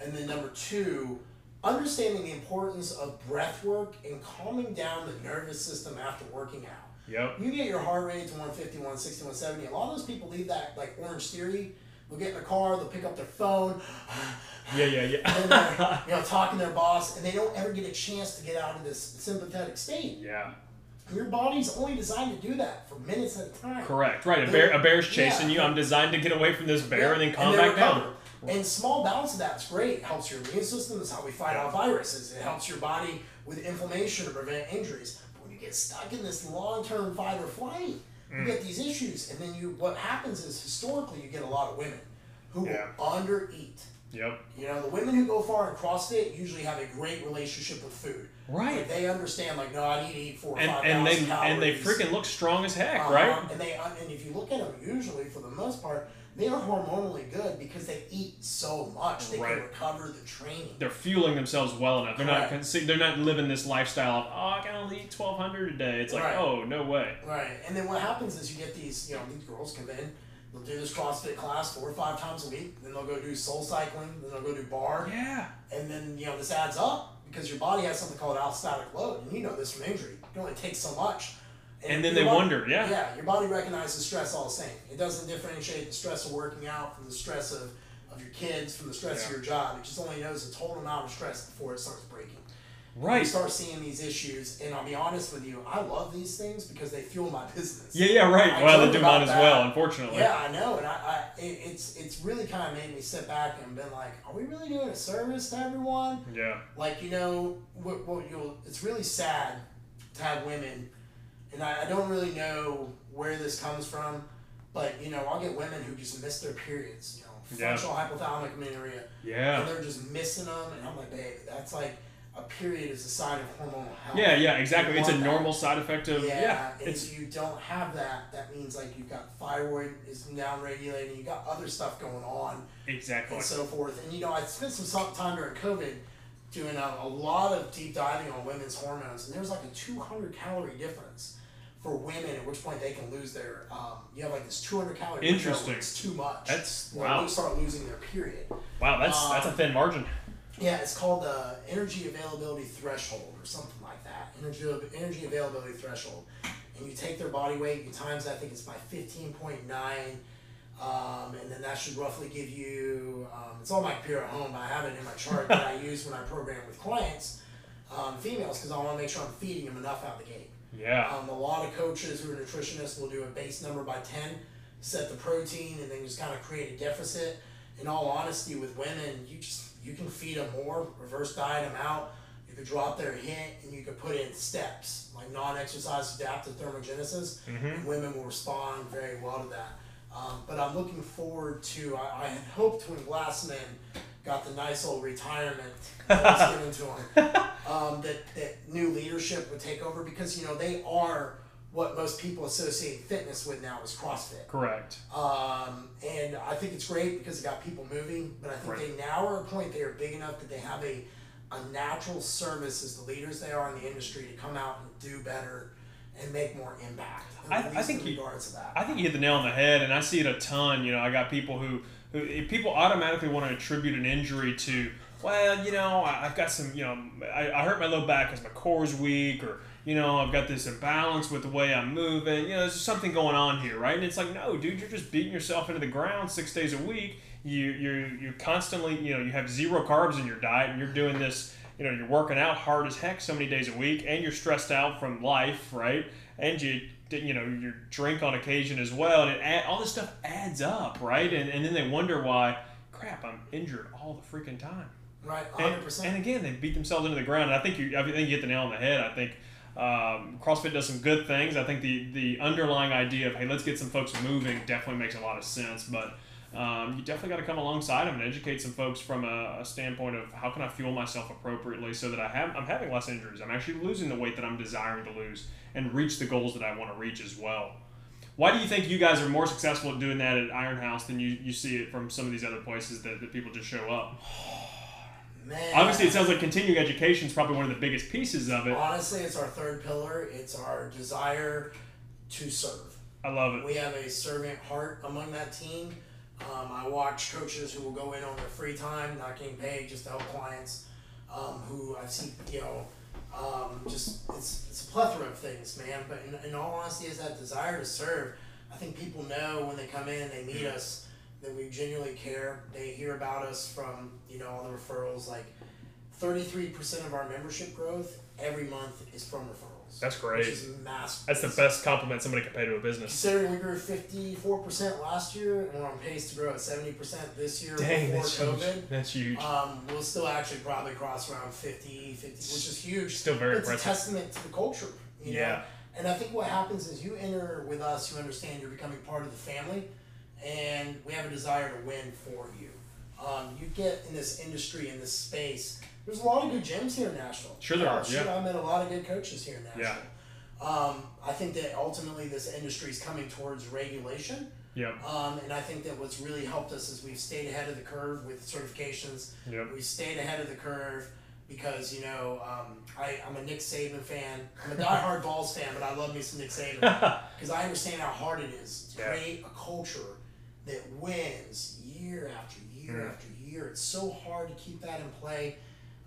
And then number two, understanding the importance of breath work and calming down the nervous system after working out. Yep. You get your heart rate to 150, 160, 170. A lot of those people leave that like Orange Theory. They'll get in the car, they'll pick up their phone, Yeah, yeah, and yeah. they're you know talking to their boss, and they don't ever get a chance to get out of this sympathetic state. yeah. Your body's only designed to do that for minutes at a time. Correct. Right. A bear a bear's chasing Yeah. you. I'm designed to get away from this bear and then calm then back down. And small bouts of that's great. It helps your immune system. That's how we fight off viruses. It helps your body with inflammation to prevent injuries. But when you get stuck in this long-term fight or flight, you Mm. get these issues. And then you, what happens is historically you get a lot of women who Yeah. will undereat. Yep. You know, the women who go far in CrossFit usually have a great relationship with food. Right. Like they understand, like, no, I need to eat four or And five and they thousand and they freaking look strong as heck, Uh-huh. right? And they uh, and if you look at them, usually for the most part, they are hormonally good because they eat so much. They Right. can recover the training. They're fueling themselves well enough. They're not they're not living this lifestyle of oh I can only eat twelve hundred a day. It's like Right. oh no way. Right. And then what happens is you get these, you know, these girls come in, they'll do this CrossFit class four or five times a week, then they'll go do soul cycling, then they'll go do barre, Yeah. and then you know this adds up because your body has something called allostatic load, and you know this from injury. You can only take so much. And then they body- wonder, yeah. Yeah, your body recognizes stress all the same. It doesn't differentiate the stress of working out from the stress of, of your kids, from the stress Yeah. of your job. It just only knows the total amount of stress before it starts breaking. You Right. start seeing these issues, and I'll be honest with you, I love these things because they fuel my business. Yeah, yeah, right. I well, they do mine as that. well, unfortunately. Yeah, I know, and I, I it, it's it's really kind of made me sit back and been like, are we really doing a service to everyone? Yeah. Like you know, what, what you'll it's really sad to have women, and I, I don't really know where this comes from, but you know, I'll get women who just miss their periods. You know, Yeah. functional hypothalamic amenorrhea, Yeah. and they're just missing them, and I'm like, babe, that's like a period is a sign of hormonal health. Yeah, yeah, exactly. It's a that. normal side effect of Yeah, yeah. and It's if you don't have that, that means like you've got thyroid is down regulating, you got other stuff going on exactly. and so forth. And you know, I spent some time during COVID doing a, a lot of deep diving on women's hormones, and there's like a 200 calorie difference for women. At which point they can lose their. Um, you have like this 200 calorie. Interesting. It's too much. That's- wow. They start losing their period. Wow, that's Um, that's a thin margin. Yeah, it's called the energy availability threshold or something like that. Energy energy availability threshold, and you take their body weight, you times I think it's by fifteen point nine, um, and then that should roughly give you. Um, it's on my computer at home, but I have it in my chart that I use when I program with clients, um, females, because I want to make sure I'm feeding them enough out of the gate. Yeah. Um, a lot of coaches who are nutritionists will do a base number by 10, set the protein, and then just kind of create a deficit. In all honesty, with women, you just you can feed them more, reverse diet them out. You could drop their hint, and you could put in steps like non-exercise adaptive thermogenesis. And women will respond very well to that. Um, but I'm looking forward to. I, I had hoped when Glassman got the nice old retirement that was given to him um, that, that new leadership would take over because you know they are what most people associate fitness with now is CrossFit. Correct. Um, and I think it's great because it got people moving, but I think Right. they now are at a point they are big enough that they have a, a natural service as the leaders they are in the industry to come out and do better and make more impact. I- I think in you- regards to that. I think you hit the nail on the head, and I see it a ton. You know, I got people who, who people automatically want to attribute an injury to, well, you know, I, I've got some, you know, I, I hurt my low back because my core's weak, or you know, I've got this imbalance with the way I'm moving. You know, there's something going on here, right? And it's like, no, dude, you're just beating yourself into the ground six days a week. You you you constantly, you know, you have zero carbs in your diet, and you're doing this. You know, you're working out hard as heck so many days a week, and you're stressed out from life, right? And you you know you drink on occasion as well, and it add, all this stuff adds up, right? And, and then they wonder why, crap, I'm injured all the freaking time. right, And, 100%. and again, they beat themselves into the ground. And I think you, I think you hit the nail on the head. I think um, CrossFit does some good things. I think the the underlying idea of hey, let's get some folks moving definitely makes a lot of sense. But um, you definitely got to come alongside them and educate some folks from a, a standpoint of how can I fuel myself appropriately so that I have I'm having less injuries. I'm actually losing the weight that I'm desiring to lose and reach the goals that I want to reach as well. Why do you think you guys are more successful at doing that at Iron House than you, you see it from some of these other places that, that people just show up? Man. Obviously, it sounds like continuing education is probably one of the biggest pieces of it. Honestly, it's our third pillar. It's our desire to serve. I love it. We have a servant heart among that team. Um, I watch coaches who will go in on their free time, not getting paid, just to help clients. Um, who I've seen, you know, um, just it's it's a plethora of things, man. But in, in all honesty, is that desire to serve. I think people know when they come in, they meet us, that we genuinely care. They hear about us from you know all the referrals. Like thirty three percent of our membership growth every month is from referrals. That's Which great. is massive. That's the best compliment somebody can pay to a business. Considering we grew fifty four percent last year and we're on pace to grow at seventy percent this year Dang, before that's COVID. huge. That's huge. Um, we'll still actually probably cross around 50, 50 which is huge. Still very it's impressive. It's a testament to the culture. You know? Yeah. And I think what happens is you enter with us, you understand you're becoming part of the family, and we have a desire to win for you. Um, you get in this industry, in this space, there's a lot of good gyms here in Nashville. Sure there are, Shit, yeah. I met a lot of good coaches here in Nashville. Yeah. Um, I think that ultimately this industry is coming towards regulation. Yep. Um, and I think that what's really helped us is we've stayed ahead of the curve with certifications. Yep. We stayed ahead of the curve because you know um, I, I'm a Nick Saban fan. I'm a diehard Vols fan, but I love me some Nick Saban because I understand how hard it is to Yeah. create a culture that wins year after year Yeah. after year. It's so hard to keep that in play.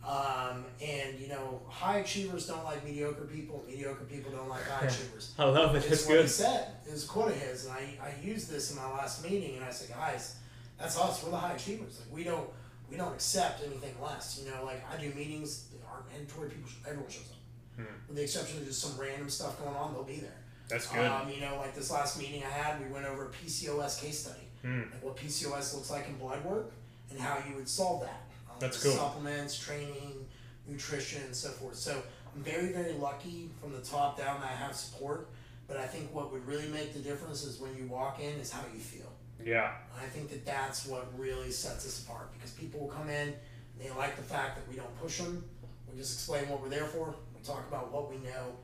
Um, and you know, high achievers don't like mediocre people. Mediocre people don't like high achievers. I love it. It's what he said. It was a quote of his, and I, I used this in my last meeting, and I said, guys, that's us. We're the high achievers. Like we don't we don't accept anything less. You know, like I do meetings that aren't mandatory. People, everyone shows up. Hmm. With the exception of just some random stuff going on, they'll be there. That's good. Um, you know, like this last meeting I had, we went over a PCOS case study, Hmm. like what PCOS looks like in blood work, and how you would solve that. Um, That's cool. Supplements, training, nutrition, and so forth. So I'm very, very lucky from the top down that I have support. But I think what would really make the difference is when you walk in is how you feel. Yeah. I think that that's what really sets us apart because people will come in, and they like the fact that we don't push them. We just explain what we're there for. We talk about what we know,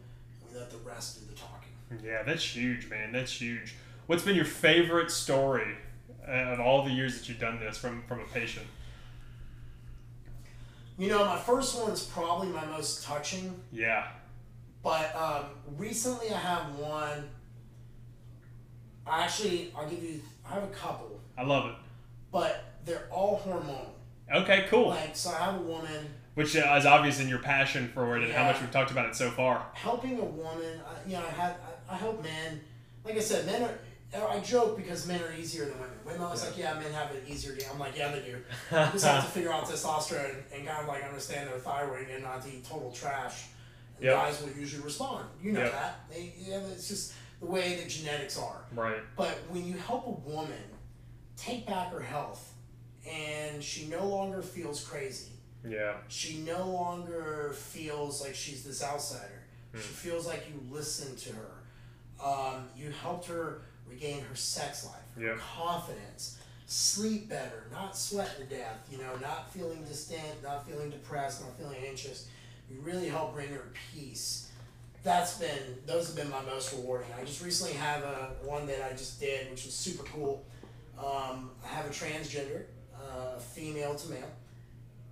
and we let the rest do the talking. Yeah, that's huge, man. That's huge. What's been your favorite story uh, of all the years that you've done this from from a patient? You know, my first one's probably my most touching, Yeah. but um, recently I have one. I actually, I'll give you. I have a couple, I love it. but they're all hormonal. Okay, cool. Like, so I have a woman Which uh, is obvious in your passion for it and how much we've talked about it so far. helping a woman. I, you know, I had I, I help men. Like I said, men are. I joke because men are easier than women. Women always like, yeah, men have it easier. To, I'm like, yeah, they do. You just have to figure out testosterone and kind of like understand their thyroid and not to eat total trash. And Yep. guys will usually respond. You know Yep. that. They, yeah, it's just the way that genetics are. right. But when you help a woman take back her health and she no longer feels crazy, Yeah. she no longer feels like she's this outsider. Hmm. She feels like you listened to her. Um, you helped her regain her sex life, her confidence, sleep better, not sweat to death, you know, not feeling distant, not feeling depressed, not feeling anxious. You really help bring her peace. That's been those have been my most rewarding. I just recently have a one that I just did, which was super cool. Um, I have a transgender, uh, female to male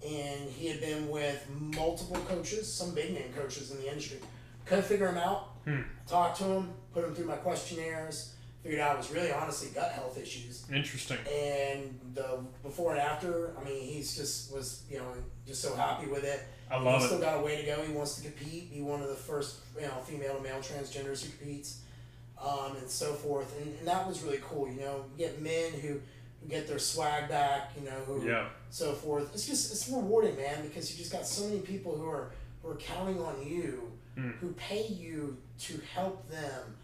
and he had been with multiple coaches, some big name coaches in the industry. Couldn't figure him out. Hmm. Talked to him, put him through my questionnaires. Figured out it was really honestly gut health issues. Interesting. And the before and after, I mean, he's just was you know just so happy with it. I love He's it. still got a way to go. He wants to compete. Be one of the first you know female to male transgenders who competes, um, and so forth. And, and that was really cool. You know, you get men who, get their swag back. You know, who Yeah. so forth. It's just it's rewarding, man, because you just got so many people who are who are counting on you, Mm. who pay you to help them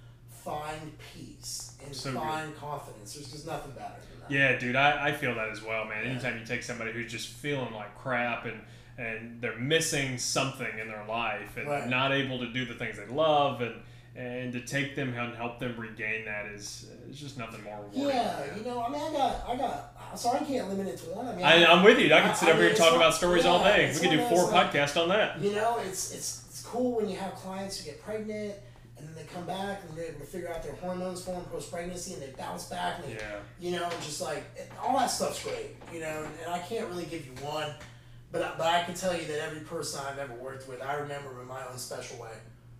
find peace and So good. find confidence. There's just nothing better than that. Yeah, dude, I, I feel that as well, man. Yeah. Anytime you take somebody who's just feeling like crap and and they're missing something in their life and Right. not able to do the things they love and and to take them and help them regain that is is just nothing more rewarding. Yeah, you know, I mean, I got, I got. So I can't limit it to one. I mean, I, I'm with you. I I- could sit I over here mean, and talk it's about not- stories all day. We could do four those, like- podcasts on that. You know, it's it's it's cool when you have clients who get pregnant and then they come back and they're able to figure out their hormones for them post pregnancy and they bounce back and Yeah. you know, just like all that stuff's great, you know. And I can't really give you one, but I, but I can tell you that every person I've ever worked with, I remember in my own special way.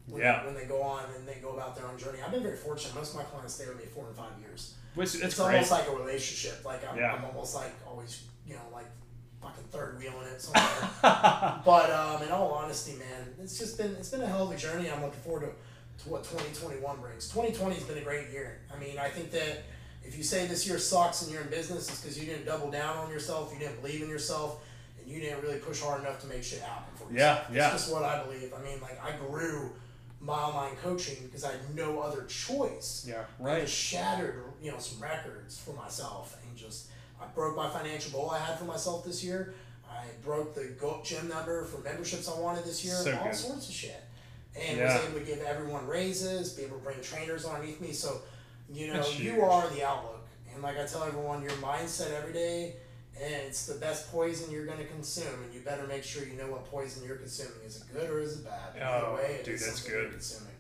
When Yeah. They, when they go on and they go about their own journey, I've been very fortunate. Most of my clients stay with me four and five years. Which it's it's great. almost like a relationship. Like I'm, Yeah. I'm almost like always, you know, like fucking third wheeling it somewhere. but um, in all honesty, man, it's just been it's been a hell of a journey. I'm looking forward to, to what 2021 brings. 2020 has been a great year. I mean, I think that if you say this year sucks and you're in business, it's because you didn't double down on yourself, you didn't believe in yourself, and you didn't really push hard enough to make shit happen for Yeah, yourself. yeah. It's just what I believe. I mean, like I grew my online coaching because I had no other choice. yeah. I Right. just shattered, you know, some records for myself and just I broke my financial goal I had for myself this year. I broke the gym number for memberships I wanted this year. So all good. sorts of shit. And Yeah. was able to give everyone raises, be able to bring trainers underneath me. So, you know, you are the outlook. And like I tell everyone, your mindset every day, and it's the best poison you're going to consume. And you better make sure you know what poison you're consuming. Is it good or is it bad? Oh, way, it dude, that's good.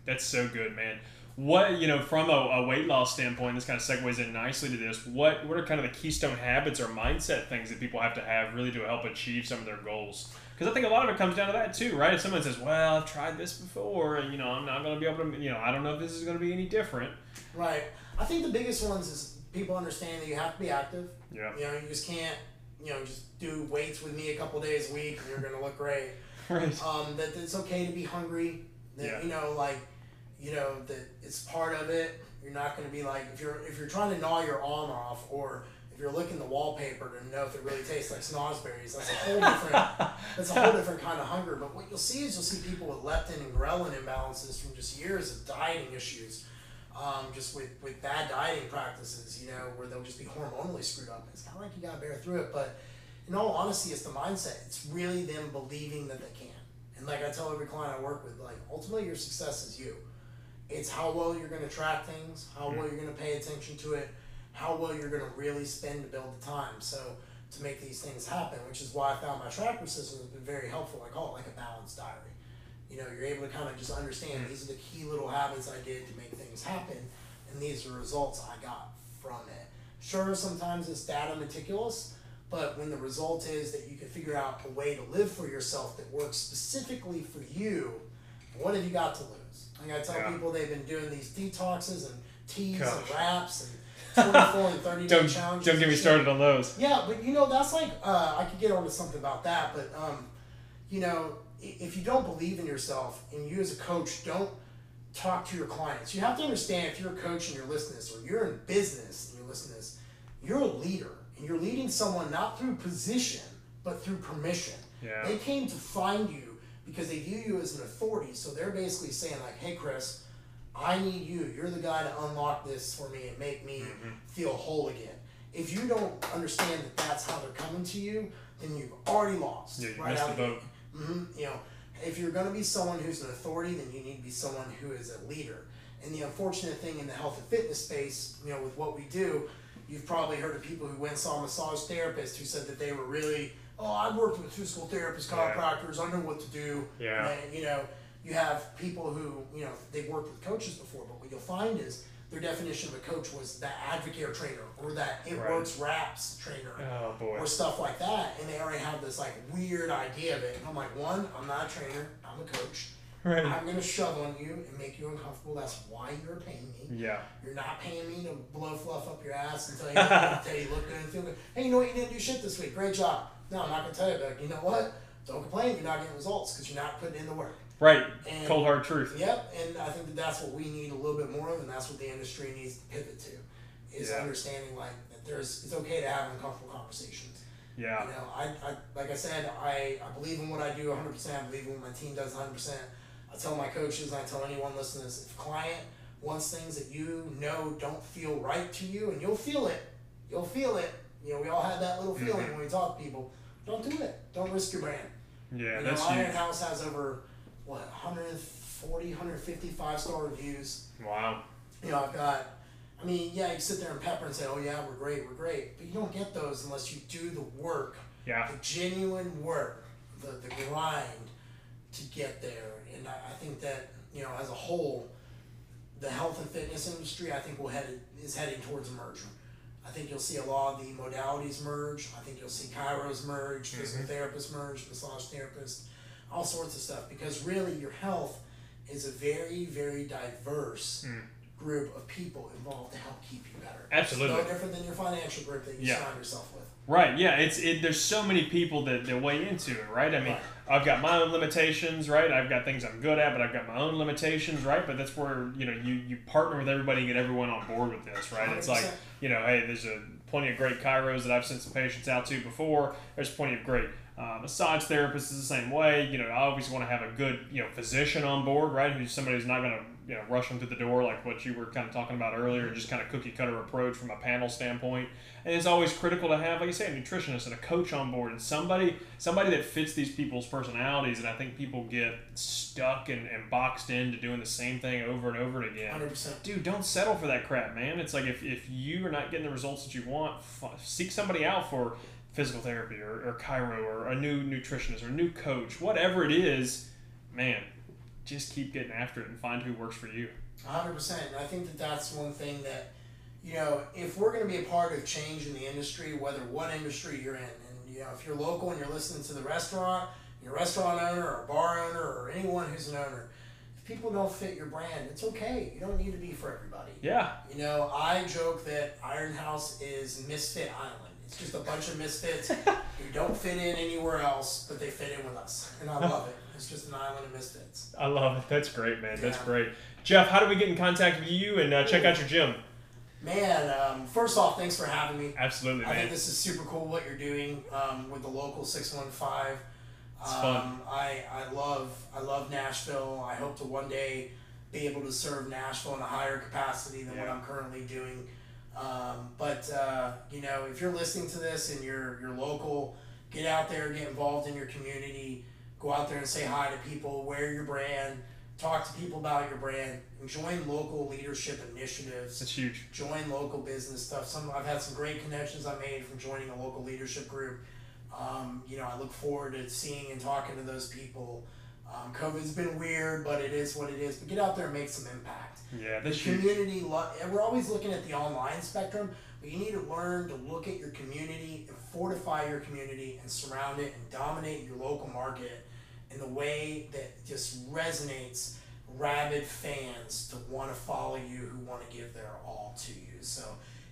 That's so good, man. What you know from a, a weight loss standpoint, this kind of segues in nicely to this. What what are kind of the keystone habits or mindset things that people have to have really to help achieve some of their goals? Because I think a lot of it comes down to that too, right? If someone says, "Well, I've tried this before, and you know, I'm not going to be able to, you know, I don't know if this is going to be any different." Right. I think the biggest ones is people understand that you have to be active. Yeah. You know, you just can't, you know, just do weights with me a couple days a week and you're gonna look great. Right. Um, that it's okay to be hungry. That Yeah. you know, like, you know, that it's part of it. You're not gonna be like if you're if you're trying to gnaw your arm off or you're looking the wallpaper to know if it really tastes like snozzberries, that's a whole different that's a whole different kind of hunger. But what you'll see is you'll see people with leptin and ghrelin imbalances from just years of dieting issues, um, just with, with bad dieting practices, you know, where they'll just be hormonally screwed up. It's kind of like you gotta bear through it, but in all honesty, it's the mindset. It's really them believing that they can. And like I tell every client I work with, like ultimately your success is you. It's how well you're gonna track things, how well you're gonna pay attention to it, how well you're gonna really spend to build the time. So to make these things happen, which is why I found my tracker system has been very helpful. I call it like a balanced diary. You know, you're able to kind of just understand these are the key little habits I did to make things happen, and these are the results I got from it. Sure, sometimes it's data meticulous, But when the result is that you can figure out a way to live for yourself that works specifically for you, what have you got to lose? Like I tell Yeah. people, they've been doing these detoxes and teas Gosh. and wraps and 24 and 30 Don't challenges. don't get me started on those. Yeah, but you know that's like uh, I could get onto something about that, but um, you know if you don't believe in yourself and you as a coach don't talk to your clients, you have to understand if you're a coach and you're listening to this, or you're in business and you're listening to this, you're a leader and you're leading someone not through position but through permission. Yeah. They came to find you because they view you as an authority, so they're basically saying like, "Hey, Chris." I need you. You're the guy to unlock this for me and make me Mm-hmm. feel whole again. If you don't understand that that's how they're coming to you, then you've already lost. Yeah, you missed the boat. hmm You know, if you're going to be someone who's an authority, then you need to be someone who is a leader. And the unfortunate thing in the health and fitness space, you know, with what we do, you've probably heard of people who went and saw a massage therapist who said that they were really, oh, I've worked with physical therapists, Yeah. chiropractors, I know what to do. Yeah. And, you know, you have people who, you know, they've worked with coaches before, but what you'll find is their definition of a coach was that AdvoCare or trainer or that it Right. works wraps trainer Oh or stuff like that, and they already have this like weird idea of it. And I'm like, one, I'm not a trainer, I'm a coach. Right. I'm gonna shove on you and make you uncomfortable. That's why you're paying me. Yeah. You're not paying me to blow fluff up your ass and tell you, tell you look good and feel good. Hey, you know what? You didn't do shit this week. Great job. No, I'm not gonna tell you. But you know what? Don't complain. You're not getting results because you're not putting in the work. Right. And- Cold hard truth. Yep, and I think that that's what we need a little bit more of, and that's what the industry needs to pivot to, is Yeah. understanding like that there's it's okay to have uncomfortable conversations. Yeah. You know, I, I like I said, I, I believe in what I do 100. percent I believe in what my team does 100. percent I tell my coaches, and I tell anyone listening to this, if a client wants things that you know don't feel right to you, and you'll feel it, you'll feel it. You know, we all have that little feeling Mhm. when we talk to people. Don't do it. Don't risk your brand. Yeah. You That's know, Iron huge. House has over what 140, 150 five star reviews. Wow. You know, I've got. I mean, yeah, you sit there and pepper and say, "Oh yeah, we're great, we're great," but you don't get those unless you do the work, Yeah. the genuine work, the the grind to get there. And I, I think that you know, as a whole, the health and fitness industry, I think will head is heading towards a merger. I think you'll see a lot of the modalities merge. I think you'll see chiros merge, mm-hmm. physical therapists merge, massage therapists, all sorts of stuff. Because really, your health is a very, very diverse Mm. group of people involved to help keep you better. Absolutely. It's no different than your financial group that you Yeah. surround yourself with. Right. Yeah. It's it. There's so many people that, that weigh into it. Right. I mean, Right. I've got my own limitations. Right. I've got things I'm good at, but I've got my own limitations. Right. But that's where you know you you partner with everybody and get everyone on board with this. Right. It's like you know, hey, there's a plenty of great chiros that I've sent some patients out to before. There's plenty of great uh, massage therapists is the same way. You know, I always want to have a good you know physician on board, right? Who's somebody who's not going to you know rush them through the door like what you were kind of talking about earlier, just kind of cookie cutter approach from a panel standpoint. And it's always critical to have, like you say, a nutritionist and a coach on board and somebody somebody that fits these people's personalities. And I think people get stuck and, and boxed into doing the same thing over and over again Hundred percent. dude, don't settle for that crap, man. It's like if, if you are not getting the results that you want, f- seek somebody out for physical therapy or, or chiro or a new nutritionist or a new coach, whatever it is, man, just keep getting after it and find who works for you. hundred percent. And I think that that's one thing that, you know, if we're going to be a part of change in the industry, whether what industry you're in, and you know, if you're local and you're listening to the restaurant, you're a restaurant owner or a bar owner or anyone who's an owner, if people don't fit your brand, it's okay. You don't need to be for everybody. Yeah, You know, I joke that Iron House is Misfit Island. It's just a bunch of misfits who don't fit in anywhere else, but they fit in with us, and I love it. It's just an island of misfits. I love it. That's great, man. That's Yeah. great. Jeff, how do we get in contact with you and uh, check out your gym? Man, um, first off, thanks for having me. Absolutely, I think man. this is super cool what you're doing um, with the local 615. It's um, fun. I, I love I love Nashville. I hope to one day be able to serve Nashville in a higher capacity than what I'm currently doing. Um, but uh, you know, if you're listening to this and you're you're local, get out there, get involved in your community, go out there and say hi to people, wear your brand, talk to people about your brand, and join local leadership initiatives That's huge. join local business stuff. Some I've had some great connections I made from joining a local leadership group. Um, you know, I look forward to seeing and talking to those people. Um, COVID's been weird, but it is what it is. But get out there and make some impact. Yeah, The this community, lo- we're always looking at the online spectrum, but you need to learn to look at your community and fortify your community and surround it and dominate your local market in the way that just resonates rabid fans to want to follow you who want to give their all to you. So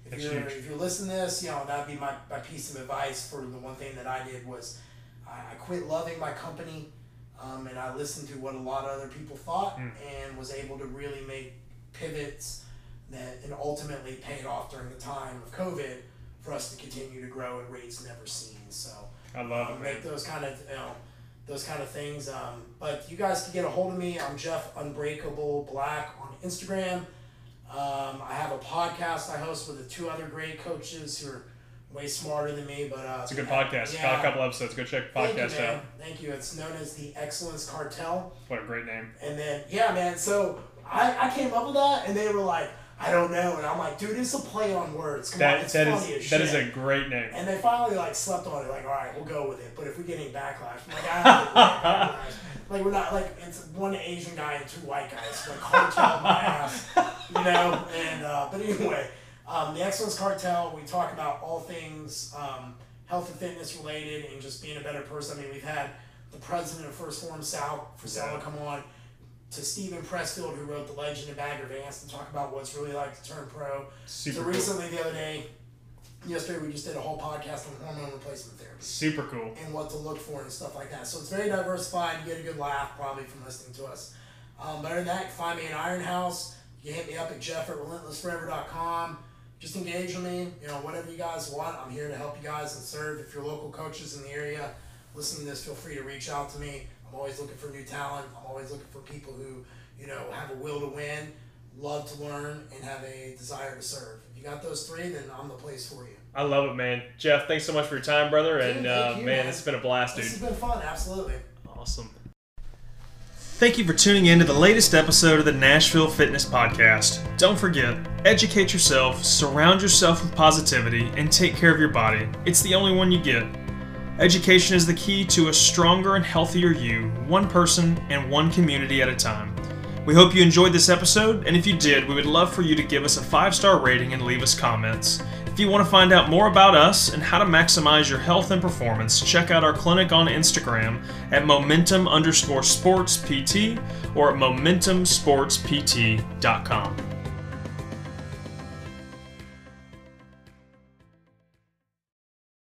if That's you're huge. if you're listening to this, you know that'd be my, my piece of advice for the one thing that I did was I, I quit loving my company. Um, and I listened to what a lot of other people thought Mm. and was able to really make pivots that and ultimately paid off during the time of COVID for us to continue to grow at rates never seen. So I love um, it, make those kind of you know those kind of things. Um, but you guys can get a hold of me. I'm Jeff Unbreakable Black on Instagram. Um, I have a podcast I host with the two other great coaches who are way smarter than me. But uh, It's a good podcast. Yeah. Got a couple episodes. Go check the Thank you, podcast out. Thank you. It's known as the Excellence Cartel. What a great name. And then, yeah, man. So I, I came up with that, and they were like, I don't know. And I'm like, dude, it's a play on words. Come on, it's that funny is as shit. is a great name. and they finally like slept on it. Like, all right, we'll go with it. But if we get any backlash, I'm like, I don't think we're gonna get backlash. Like we're not like it's one Asian guy and two white guys. Like cartel my ass, you know. And uh, but anyway, um, the Excellence Cartel. We talk about all things um, health and fitness related, and just being a better person. I mean, we've had the president of 1st Phorm South, Frisella, Yeah. come on. To Steven Pressfield, who wrote The Legend of Bagger Vance, to talk about what's really like to turn pro. Super so cool. recently, the other day, yesterday, we just did a whole podcast on hormone replacement therapy Super cool. and what to look for and stuff like that. So it's very diversified. You get a good laugh probably from listening to us. Um, but other than that, find me in Iron House. You can hit me up at jeff at relentlessforever.com. Just engage with me. You know, whatever you guys want. I'm here to help you guys and serve. If you're local coaches in the area, listen to this, feel free to reach out to me. I'm always looking for new talent. I'm always looking for people who, you know, have a will to win, love to learn, and have a desire to serve. If you got those three, then I'm the place for you. I love it, man. Jeff, thanks so much for your time, brother. Dude, And thank uh, you, man, man. this has been a blast, dude. This has been fun, absolutely. Awesome. Thank you for tuning in to the latest episode of the Nashville Fitness Podcast. Don't forget, educate yourself, surround yourself with positivity, and take care of your body. It's the only one you get. Education is the key to a stronger and healthier you, one person and one community at a time. We hope you enjoyed this episode, and if you did, we would love for you to give us a five star rating and leave us comments. If you want to find out more about us and how to maximize your health and performance, check out our clinic on Instagram at momentum underscore sports PT or at momentumsportspt.com.